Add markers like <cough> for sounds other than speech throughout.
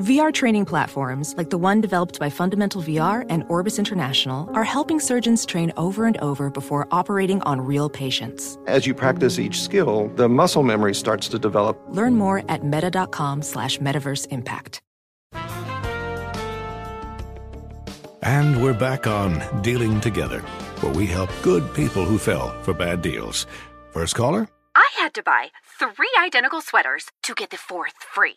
VR training platforms, like the one developed by Fundamental VR and Orbis International, are helping surgeons train over and over before operating on real patients. As you practice each skill, the muscle memory starts to develop. Learn more at meta.com slash metaverse impact. And we're back on Dealing Together, where we help good people who fell for bad deals. First caller? I had to buy three identical sweaters to get the fourth free.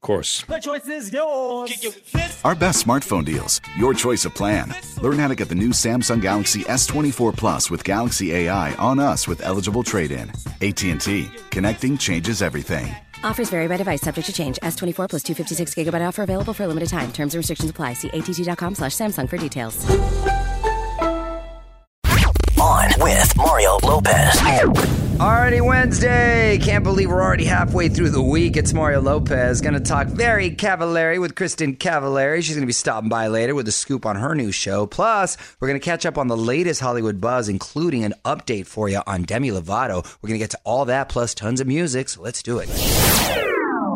Of course. The choice is yours. Our best smartphone deals. Your choice of plan. Learn how to get the new Samsung Galaxy S24 Plus with Galaxy AI on us with eligible trade-in. AT&T. Connecting changes everything. Offers vary by device, subject to change. S24 plus 256 gigabyte offer available for a limited time. Terms and restrictions apply. See att.com slash Samsung for details. On with Mario Lopez. Alrighty, Wednesday. Can't believe we're already halfway through the week. It's Mario Lopez. Going to talk very Cavallari with Kristin Cavallari. She's going to be stopping by later with a scoop on her new show. Plus, we're going to catch up on the latest Hollywood buzz, including an update for you on Demi Lovato. We're going to get to all that plus tons of music. So let's do it.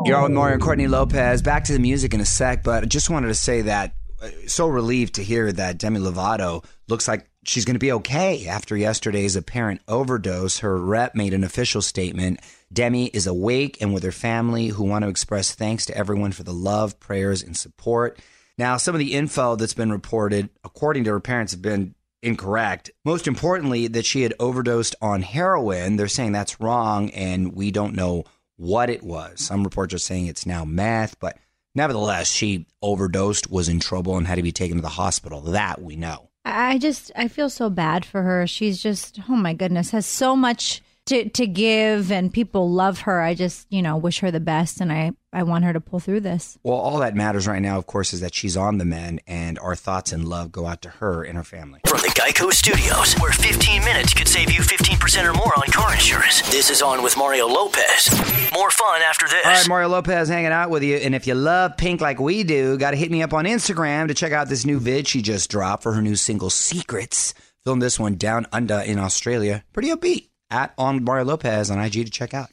You're on with Mario and Courtney Lopez. Back to the music in a sec, but I just wanted to say that uh, so relieved to hear that Demi Lovato looks like she's going to be okay after yesterday's apparent overdose. Her rep made an official statement. Demi is awake and with her family who want to express thanks to everyone for the love, prayers, and support. Now, some of the info that's been reported, according to her parents, have been incorrect. Most importantly, that she had overdosed on heroin. They're saying that's wrong, and we don't know what it was. Some reports are saying it's now meth, but nevertheless, she overdosed, was in trouble, and had to be taken to the hospital. That we know. I just I feel so bad for her. She's just oh my goodness, has so much to to give and people love her. I just, you know, wish her the best and I I want her to pull through this. Well, all that matters right now, of course, is that she's on the mend, and our thoughts and love go out to her and her family. From the Geico Studios, where 15 minutes could save you 15% or more on car insurance. This is On with Mario Lopez. More fun after this. All right, Mario Lopez hanging out with you. And if you love pink like we do, got to hit me up on Instagram to check out this new vid she just dropped for her new single, Secrets. Filmed this one down under in Australia. Pretty upbeat. At On Mario Lopez on IG to check out.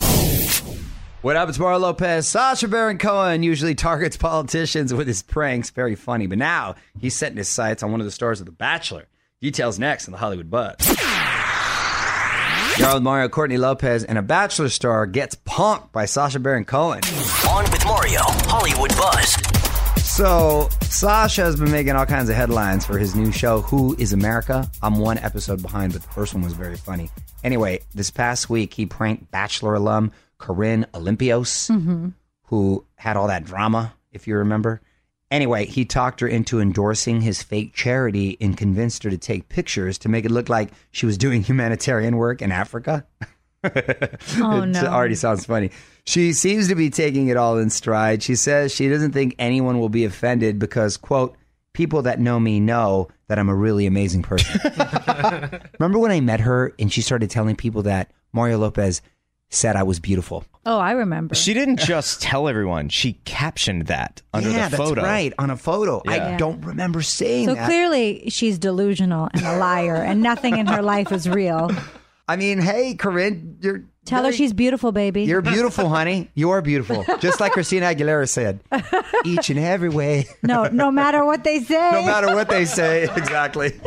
What up? It's Mario Lopez. Sacha Baron Cohen usually targets politicians with his pranks. Very funny. But now he's setting his sights on one of the stars of The Bachelor. Details next on the Hollywood Buzz. You're with Mario Courtney Lopez, and a Bachelor star gets punked by Sacha Baron Cohen. On with Mario, Hollywood Buzz. So, Sacha has been making all kinds of headlines for his new show, Who is America? I'm one episode behind, but the first one was very funny. Anyway, this past week, he pranked Bachelor alum Corinne Olympios, Mm-hmm. who had all that drama, if you remember. Anyway, he talked her into endorsing his fake charity and convinced her to take pictures to make it look like she was doing humanitarian work in Africa. <laughs> <laughs> Oh, it no. already sounds funny. She seems to be taking it all in stride. She says she doesn't think anyone will be offended because, quote, people that know me know that I'm a really amazing person. <laughs> <laughs> Remember when I met her and she started telling people that Mario Lopez, said I was beautiful. Oh, I remember. She didn't just tell everyone; she captioned that under yeah, the photo. that's right on a photo. I Yeah. don't remember saying so that. clearly, she's delusional and a liar, and nothing in her life is real. I mean, hey, Corinne, you're Tell her she's beautiful, baby. You're beautiful, honey. You are beautiful. <laughs> Just like Christina Aguilera said. Each and every way. no, no matter what they say. No matter what they say. <laughs> Exactly.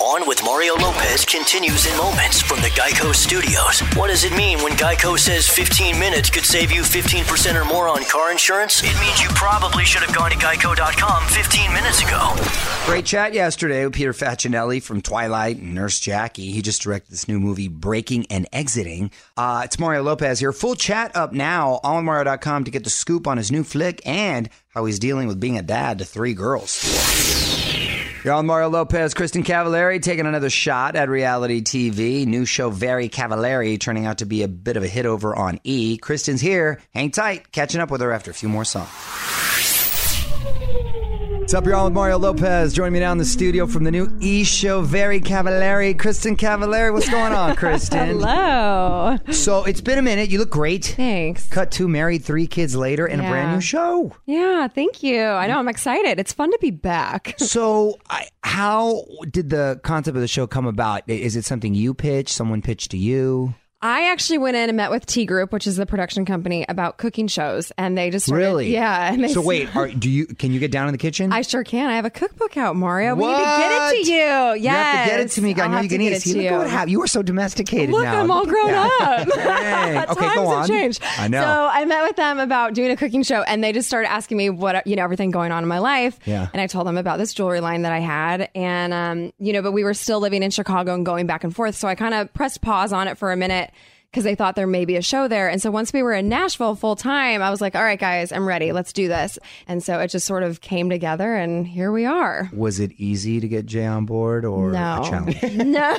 On with Mario Lopez continues in moments from the Geico Studios. What does it mean when Geico says 15 minutes could save you 15% or more on car insurance? It means you probably should have gone to geico.com 15 minutes ago. Great chat yesterday with Peter Facinelli from Twilight and Nurse Jackie. He just directed this new movie, Breaking and Exiting. Uh, it's Mario Lopez here. Full chat up now on Mario.com to get the scoop on his new flick and how he's dealing with being a dad to three girls. You're on Mario Lopez, Kristin Cavallari taking another shot at reality TV. New show Very Cavallari turning out to be a bit of a hit over on E. Kristin's here. Hang tight. Catching up with her after a few more songs. What's up, y'all? With Mario Lopez. Joining me now in the studio from the new E show, Very Cavallari. Kristin Cavallari. What's going on, <laughs> Kristin? Hello. So it's been a minute. You look great. Thanks. Cut two, married, three kids later, and a Yeah. brand new show. Yeah, thank you. I know I'm excited. It's fun to be back. <laughs> So, I, how did the concept of the show come about? I- Is it something you pitched? Someone pitched to you? I actually went in and met with T Group, which is the production company, about cooking shows, and they just started, Really? yeah. And they So wait, <laughs> are, do you can you get down in the kitchen? I sure can. I have a cookbook out, Mario. What? We need to get it to you. Yes. You have to get it to me. I I'll know you can eat it. it See, to look you. what happened. You are so domesticated Look, now. I'm all grown Yeah. up. <laughs> <laughs> Okay, Times go have changed. I know. So I met with them about doing a cooking show, and they just started asking me what you know everything going on in my life. Yeah. And I told them about this jewelry line that I had, and um, you know, but we were still living in Chicago and going back and forth. So I kind of pressed pause on it for a minute. Because they thought there may be a show there. And so once we were in Nashville full time, I was like, all right, guys, I'm ready. Let's do this. And so it just sort of came together, and here we are. Was it easy to get Jay on board or No. a challenge? <laughs> no,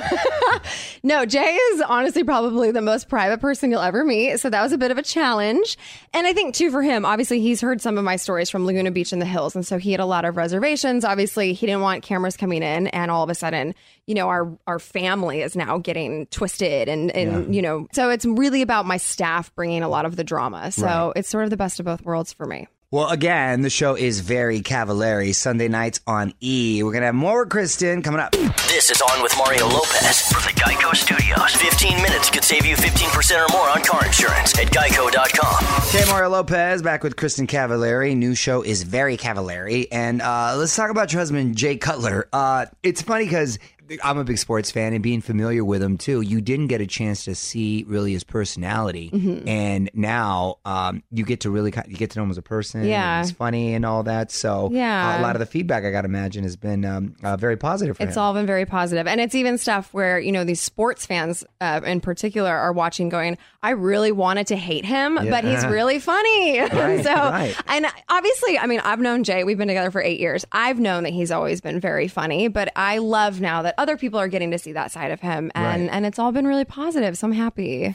<laughs> no. Jay is honestly probably the most private person you'll ever meet. So that was a bit of a challenge. And I think too for him, obviously he's heard some of my stories from Laguna Beach in the hills, and so he had a lot of reservations. Obviously, he didn't want cameras coming in, and all of a sudden, you know, our our family is now getting twisted, and and you know, so it's really about my staff bringing a lot of the drama. So Right. it's sort of the best of both worlds for me. Well, again, the show is very Cavallari. Sunday nights on E. We're going to have more with Kristin coming up. This is On with Mario Lopez from the Geico Studios. 15 minutes could save you 15% or more on car insurance at geico.com. Okay, Mario Lopez back with Kristin Cavallari. New show is very Cavallari. And uh, let's talk about your husband, Jay Cutler. Uh, it's funny because I'm a big sports fan and being familiar with him too, you didn't get a chance to see really his personality. Mhm. And now um, you get to really you get to know him as a person. Yeah. and He's funny and all that. So Yeah. uh, a lot of the feedback I got to imagine has been um, uh, very positive for It's him. all been very positive, and it's even stuff where you know these sports fans, uh, in particular, are watching, going, "I really wanted to hate him, Yeah. but he's <laughs> really funny." <laughs> Right, so, right. and obviously, I mean, I've known Jay. We've been together for eight years. I've known that he's always been very funny, but I love now that other people are getting to see that side of him, and Right. and it's all been really positive. So I'm happy.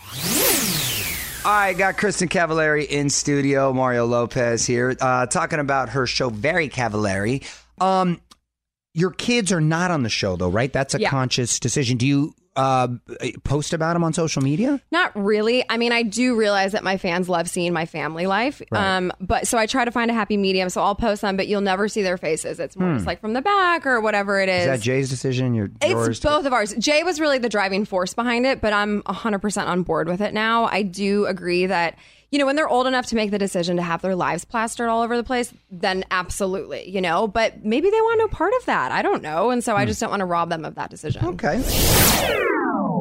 All right, got Kristin Cavallari in studio. Mario Lopez here, uh, talking about her show, Very Cavallari. Um, your kids are not on the show, though, right? That's a Yeah. conscious decision. Do you uh, post about them on social media? Not really. I mean, I do realize that my fans love seeing my family life. Right. Um, but so I try to find a happy medium. So I'll post them, but you'll never see their faces. It's more Hmm. just like from the back or whatever it is. Is that Jay's decision? Your yours? It's both of ours. Jay was really the driving force behind it, but I'm 100% on board with it now. I do agree that, you know, when they're old enough to make the decision to have their lives plastered all over the place, then absolutely, you know, but maybe they want no part of that. I don't know. And so I just don't want to rob them of that decision. Okay.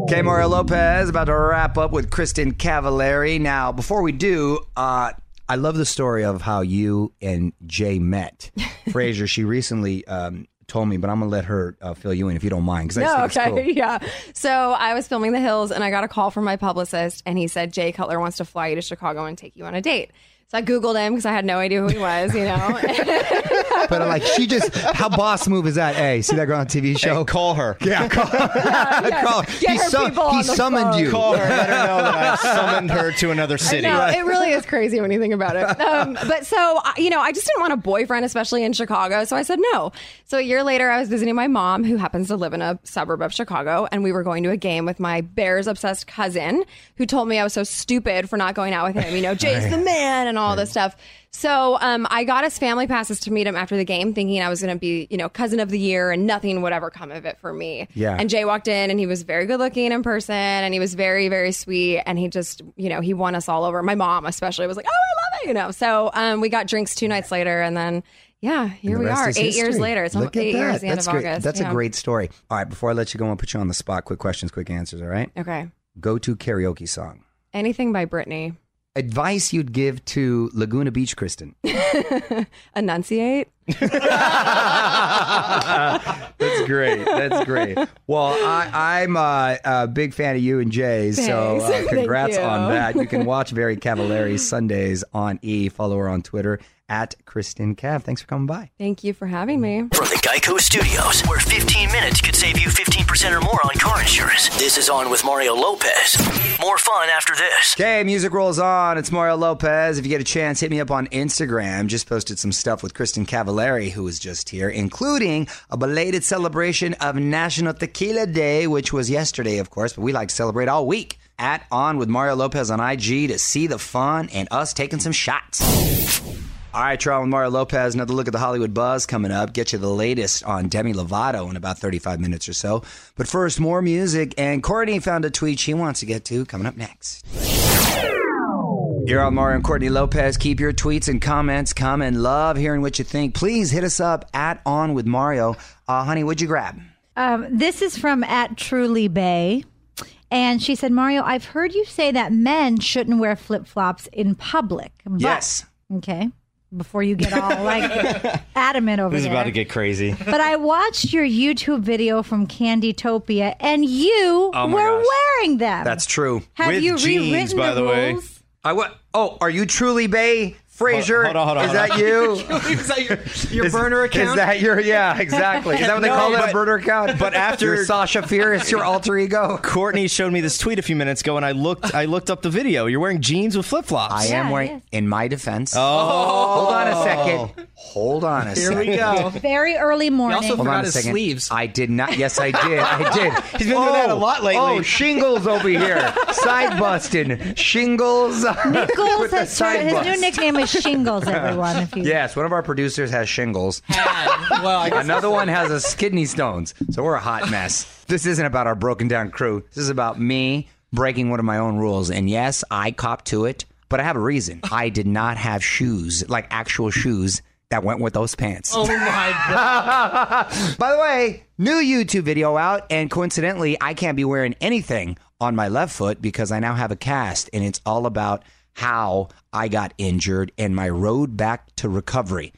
Okay, Mario Lopez about to wrap up with Kristin Cavallari. Now, before we do, uh, I love the story of how you and Jay met. <laughs> Fraser, she recently um, told me, but I'm gonna let her uh, fill you in if you don't mind. Because I No, just okay, cool. <laughs> yeah. So I was filming The Hills, and I got a call from my publicist, and he said Jay Cutler wants to fly you to Chicago and take you on a date. So I Googled him because I had no idea who he was, you know. <laughs> But I'm like, she just, how boss move is that? Hey, see that girl on TV show? call her. Yeah, <laughs> call, <laughs> call. Get he her sum- people he on the summoned phone. you. Call her. Let her know that I've summoned her to another city. No, it really is crazy when you think about it. Um, but so, you know, I just didn't want a boyfriend, especially in Chicago. So I said no. So a year later, I was visiting my mom, who happens to live in a suburb of Chicago, and we were going to a game with my Bears obsessed cousin, who told me I was so stupid for not going out with him. You know, Jay's the man and all this stuff. So um, I got us family passes to meet him after the game, thinking I was going to be, you know, cousin of the year and nothing would ever come of it for me. Yeah. And Jay walked in and he was very good looking in person and he was very, very sweet. And he just, you know, he won us all over. My mom, especially, was like, oh, I love it, you know. So um, we got drinks two nights later and then, yeah, here we are, eight years later. It's Look at eight that. years, the end That's of great. August. That's Yeah. a great story. All right, before I let you go and put you on the spot, quick questions, quick answers, all right? Okay. Go to karaoke song. Anything by Britney. Advice you'd give to Laguna Beach, Kristin. <laughs> Enunciate. <laughs> That's great. That's great. Well, I, I'm uh, a big fan of you and Jay, so uh, <laughs> congrats on that. You can watch Very Cavallari Sundays on E. Follow her on Twitter at Kristin Cav. Thanks for coming by. Thank you for having me. From the Geico Studios, where 15 minutes could save you 15% or more on car insurance. This is On with Mario Lopez. More fun after this. Okay, music rolls on. It's Mario Lopez. If you get a chance, hit me up on Instagram. Just posted some stuff with Kristin Cavallari, who was just here, including a belated celebration of National Tequila Day, which was yesterday, of course, but we like to celebrate all week. At On with Mario Lopez on IG to see the fun and us taking some shots. All right, with Mario Lopez. Another look at the Hollywood buzz coming up. Get you the latest on Demi Lovato in about 35 minutes or so. But first, more music. And Courtney found a tweet she wants to get to coming up next. You're on Mario and Courtney Lopez. Keep your tweets and comments coming. Love hearing what you think. Please hit us up at On with Mario. Uh, honey, what'd you grab? Um, this is from at Truly Bay. And she said, Mario, I've heard you say that men shouldn't wear flip flops in public. But, Yes. Okay. Before you get all like <laughs> adamant over This is there. about to get crazy. but I watched your YouTube video from Candytopia, and you Oh my were gosh. wearing them. That's true. Have With you jeans, rewritten by the way. rules? I what? Oh, are you truly Bay Frazier? Hold on, hold on, Is that you? <laughs> is that your, your <laughs> Is- burner account? Is that your yeah? Exactly. Is that what they No, call it, a burner account? but <laughs> after- your Sasha Fierce, your alter ego. Courtney showed me this tweet a few minutes ago, and I looked. I looked up the video. You're wearing jeans with flip flops. I am Yeah, wearing. yes. In my defense, Oh, hold on a oh. second. Hold on a Here second. we go. Very early morning. also Hold on forgot a his second. sleeves. I did not. Yes, I did. I did. He's been doing that a lot lately. Oh, shingles over here. Side busting. Shingles. Nichols With the has started, side his new nickname is Shingles. Everyone, if you Yes, one of our producers has shingles. well, I guess Another one has a kidney stones. So we're a hot mess. This isn't about our broken down crew. This is about me breaking one of my own rules. And yes, I cop to it, but I have a reason. I did not have shoes, like actual shoes that went with those pants. Oh my god! <laughs> By the way, new YouTube video out, and coincidentally, I can't be wearing anything on my left foot because I now have a cast, and it's all about how I got injured and my road back to recovery.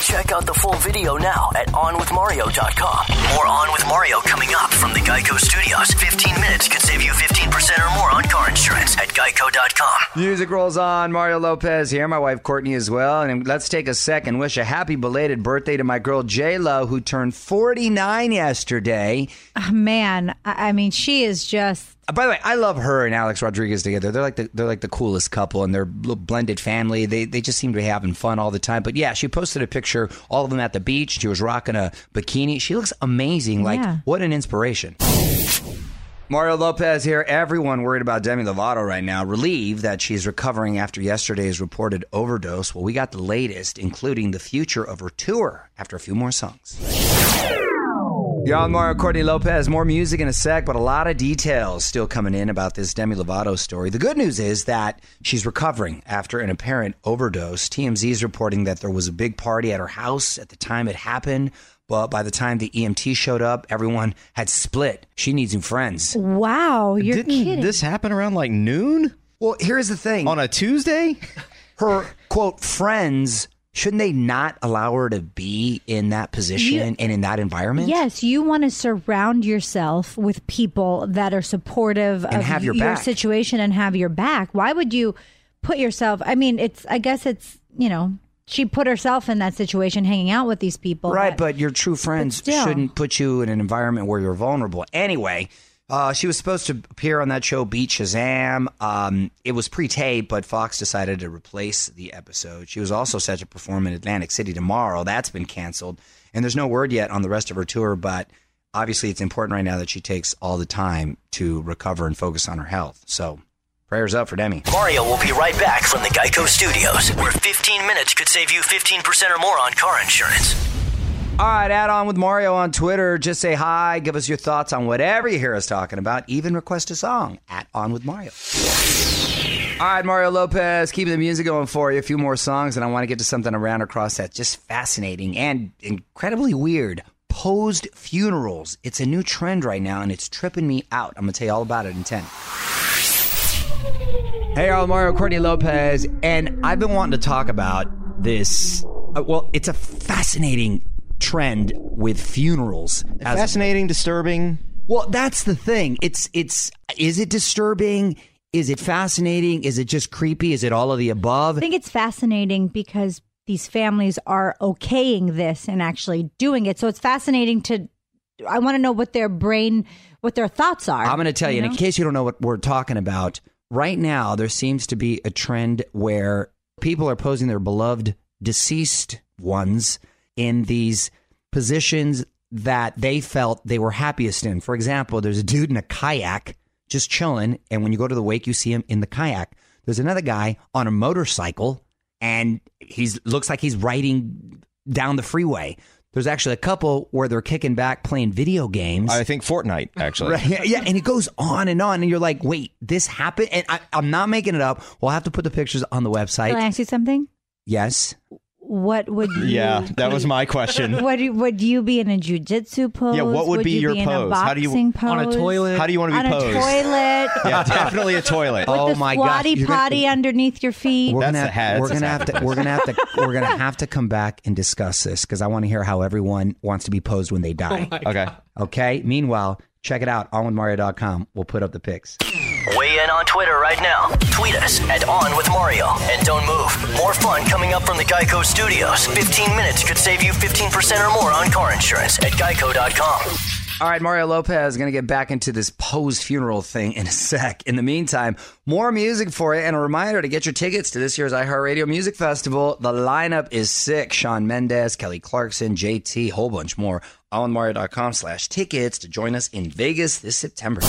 Check out the full video now at OnWithMario.com. More On with Mario coming up from the Geico Studios. 15 minutes could save you 15% or more on car insurance at Geico.com. Music rolls on. Mario Lopez here, my wife Courtney as well. And let's take a second and wish a happy belated birthday to my girl J Lo, who turned 49 yesterday. Oh, man, I I mean, she is just By the way, I love her and Alex Rodriguez together. They're like the they're like the coolest couple, and they're little blended family. They they just seem to be having fun all the time. But yeah, she posted a picture, all of them at the beach. She was rocking a bikini. She looks amazing. Like Yeah. what an inspiration. Mario Lopez here. Everyone worried about Demi Lovato right now, relieved that she's recovering after yesterday's reported overdose. Well, we got the latest, including the future of her tour after a few more songs. You're on Mario Courtney Lopez. More music in a sec, but a lot of details still coming in about this Demi Lovato story. The good news is that she's recovering after an apparent overdose. TMZ is reporting that there was a big party at her house at the time it happened, but by the time the EMT showed up, everyone had split. She needs new friends. wow. You're Didn't kidding. this happen around like noon Well, here's the thing on a Tuesday? her quote friends. Shouldn't they not allow her to be in that position You- and in that environment? Yes, you want to surround yourself with people that are supportive And of have your your situation and have your back. Why would you put yourself. I mean, it's. I guess it's. You know, she put herself in that situation, hanging out with these people. Right, but your true friends still. shouldn't put you in an environment where you're vulnerable. Anyway, uh, she was supposed to appear on that show, Beat Shazam. Um, it was pre-taped, but Fox decided to replace the episode. She was also set to perform in Atlantic City tomorrow. That's been canceled, and there's no word yet on the rest of her tour. But obviously, it's important right now that she takes all the time to recover and focus on her health. So, prayers up for Demi. Mario will be right back from the Geico Studios, where 15 minutes could save you 15% or more on car insurance. All right, add on with Mario on Twitter. Just say hi, give us your thoughts on whatever you hear us talking about. Even request a song at On with Mario. All right, Mario Lopez, keeping the music going for you. A few more songs, and I want to get to something around across that's just fascinating and incredibly weird. Posed funerals. It's a new trend right now, and it's tripping me out. I'm going to tell you all about it in 10. Hey, all Mario Courtney Lopez, and I've been wanting to talk about this. uh, well, it's a fascinating trend with funerals. As- Fascinating, disturbing. well, that's the thing. It's it's is it disturbing? Is it fascinating? Is it just creepy? Is it all of the above? I think it's fascinating because these families are okaying this and actually doing it. So it's fascinating to. I want to know what their brain, what their thoughts are. I'm going to tell you, and know? in case you don't know what we're talking about, right now there seems to be a trend where people are posing their beloved deceased ones in these positions that they felt they were happiest in. For example, there's a dude in a kayak just chilling, and when you go to the wake, you see him in the kayak. There's another guy on a motorcycle, and he's looks like he's riding down the freeway. There's actually a couple where they're kicking back playing video games. I think Fortnite, actually. Right. Yeah, <laughs> yeah, and it goes on and on, and you're like, wait, this happened? And I, I'm not making it up. We'll have to put the pictures on the website. Can I ask you something? Yes. What would you? Yeah, that was my question. <laughs> Would you, would you be in a jujitsu pose? Yeah, what would be you your be in a pose? How do you- boxing On a toilet? How do you want to on be a posed? toilet? <laughs> Yeah, definitely a toilet. With Oh the my god squatty you're gonna- potty underneath your feet. We're That's gonna the have, we're gonna have to we're gonna have to we're gonna have to come back and discuss this because I want to hear how everyone wants to be posed when they oh die. Okay. okay. Meanwhile, check it out onwithmario.com. We'll put up the pics. Weigh in on Twitter right now. Tweet us at On With Mario. And don't move. More fun coming up from the Geico Studios. 15 minutes could save you 15% or more on car insurance at geico.com. All right, Mario Lopez going to get back into this posed funeral thing in a sec. In the meantime, more music for you and a reminder to get your tickets to this year's iHeartRadio Music Festival. The lineup is sick. Shawn Mendes, Kelly Clarkson, JT, whole bunch more. OnMario.com slash tickets to join us in Vegas this September.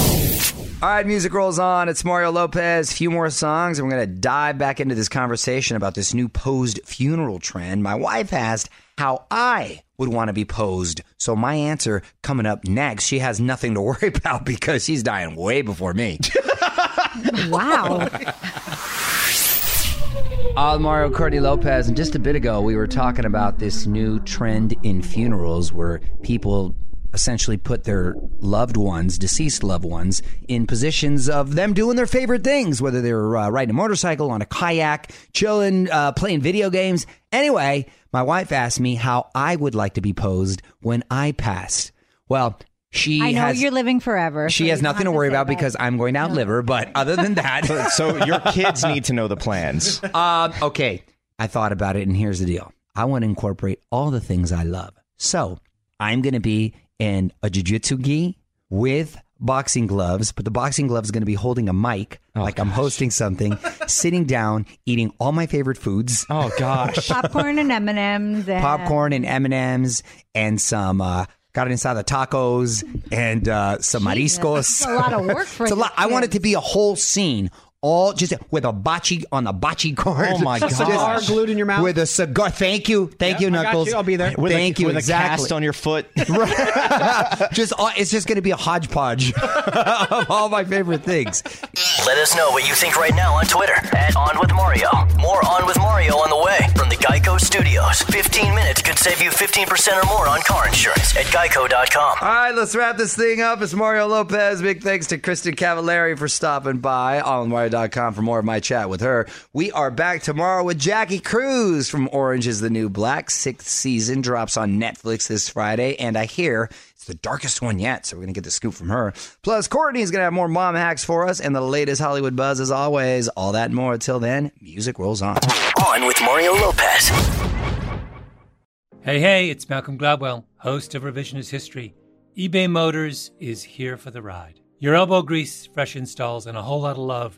All right, music rolls on. It's Mario Lopez. A Few more songs, and we're going to dive back into this conversation about this new posed funeral trend. My wife asked how I would want to be posed. So my answer coming up next. She has nothing to <laughs> worry about because she's dying way before me. Wow. <laughs> Uh, Mario Courtney Lopez, and just a bit ago, we were talking about this new trend in funerals where people essentially put their loved ones, deceased loved ones, in positions of them doing their favorite things, whether they were uh, riding a motorcycle, on a kayak, chilling, uh, playing video games. Anyway, my wife asked me how I would like to be posed when I passed. Well, she I know has, you're living forever. she so has nothing to worry say about that. because I'm going to outlive her. But other than that, So your kids need to know the plans. um, <laughs> okay, I thought about it, and here's the deal. I want to incorporate all the things I love. So I'm going to be in a jujitsu gi with boxing gloves, but the boxing glove is going to be holding a mic, like I'm hosting something, <laughs> sitting down, eating all my favorite foods, Oh gosh. popcorn and M and M's, popcorn and M and M's, and some. Uh, Got it inside the tacos and uh, some mariscos. that's a lot of work <laughs> for it's a lot. I want it to be a whole scene, all just with a botchy on the botchy card. Oh, my <laughs> Just- Cigar glued in your mouth? with a cigar. Thank you, thank Yeah, you, I got Knuckles. you. I'll be there. With Thank a, you. With exactly. a cast on your foot. <laughs> <laughs> just all, it's just going to be a hodgepodge of all my favorite things. Let us know what you think right now on Twitter at On With Mario. More On With Mario on the way from the Geico Studios. 15 minutes could save you 15% or more on car insurance at geico.com. All right, let's wrap this thing up. It's Mario Lopez. Big thanks to Kristin Cavallari for stopping by. OnMario.com for more of my chat with her. We are back tomorrow with Jackie Cruz from Orange is the New Black. Sixth season drops on Netflix this Friday, and I hear it's the darkest one yet. So we're going to get the scoop from her. Plus, Courtney's going to have more mom hacks for us and the latest Hollywood buzz as always. All that and more. Till then, music rolls on. On with Mario Lopez. Hey, hey, it's Malcolm Gladwell, host of Revisionist History. eBay Motors is here for the ride. Your elbow grease, fresh installs, and a whole lot of love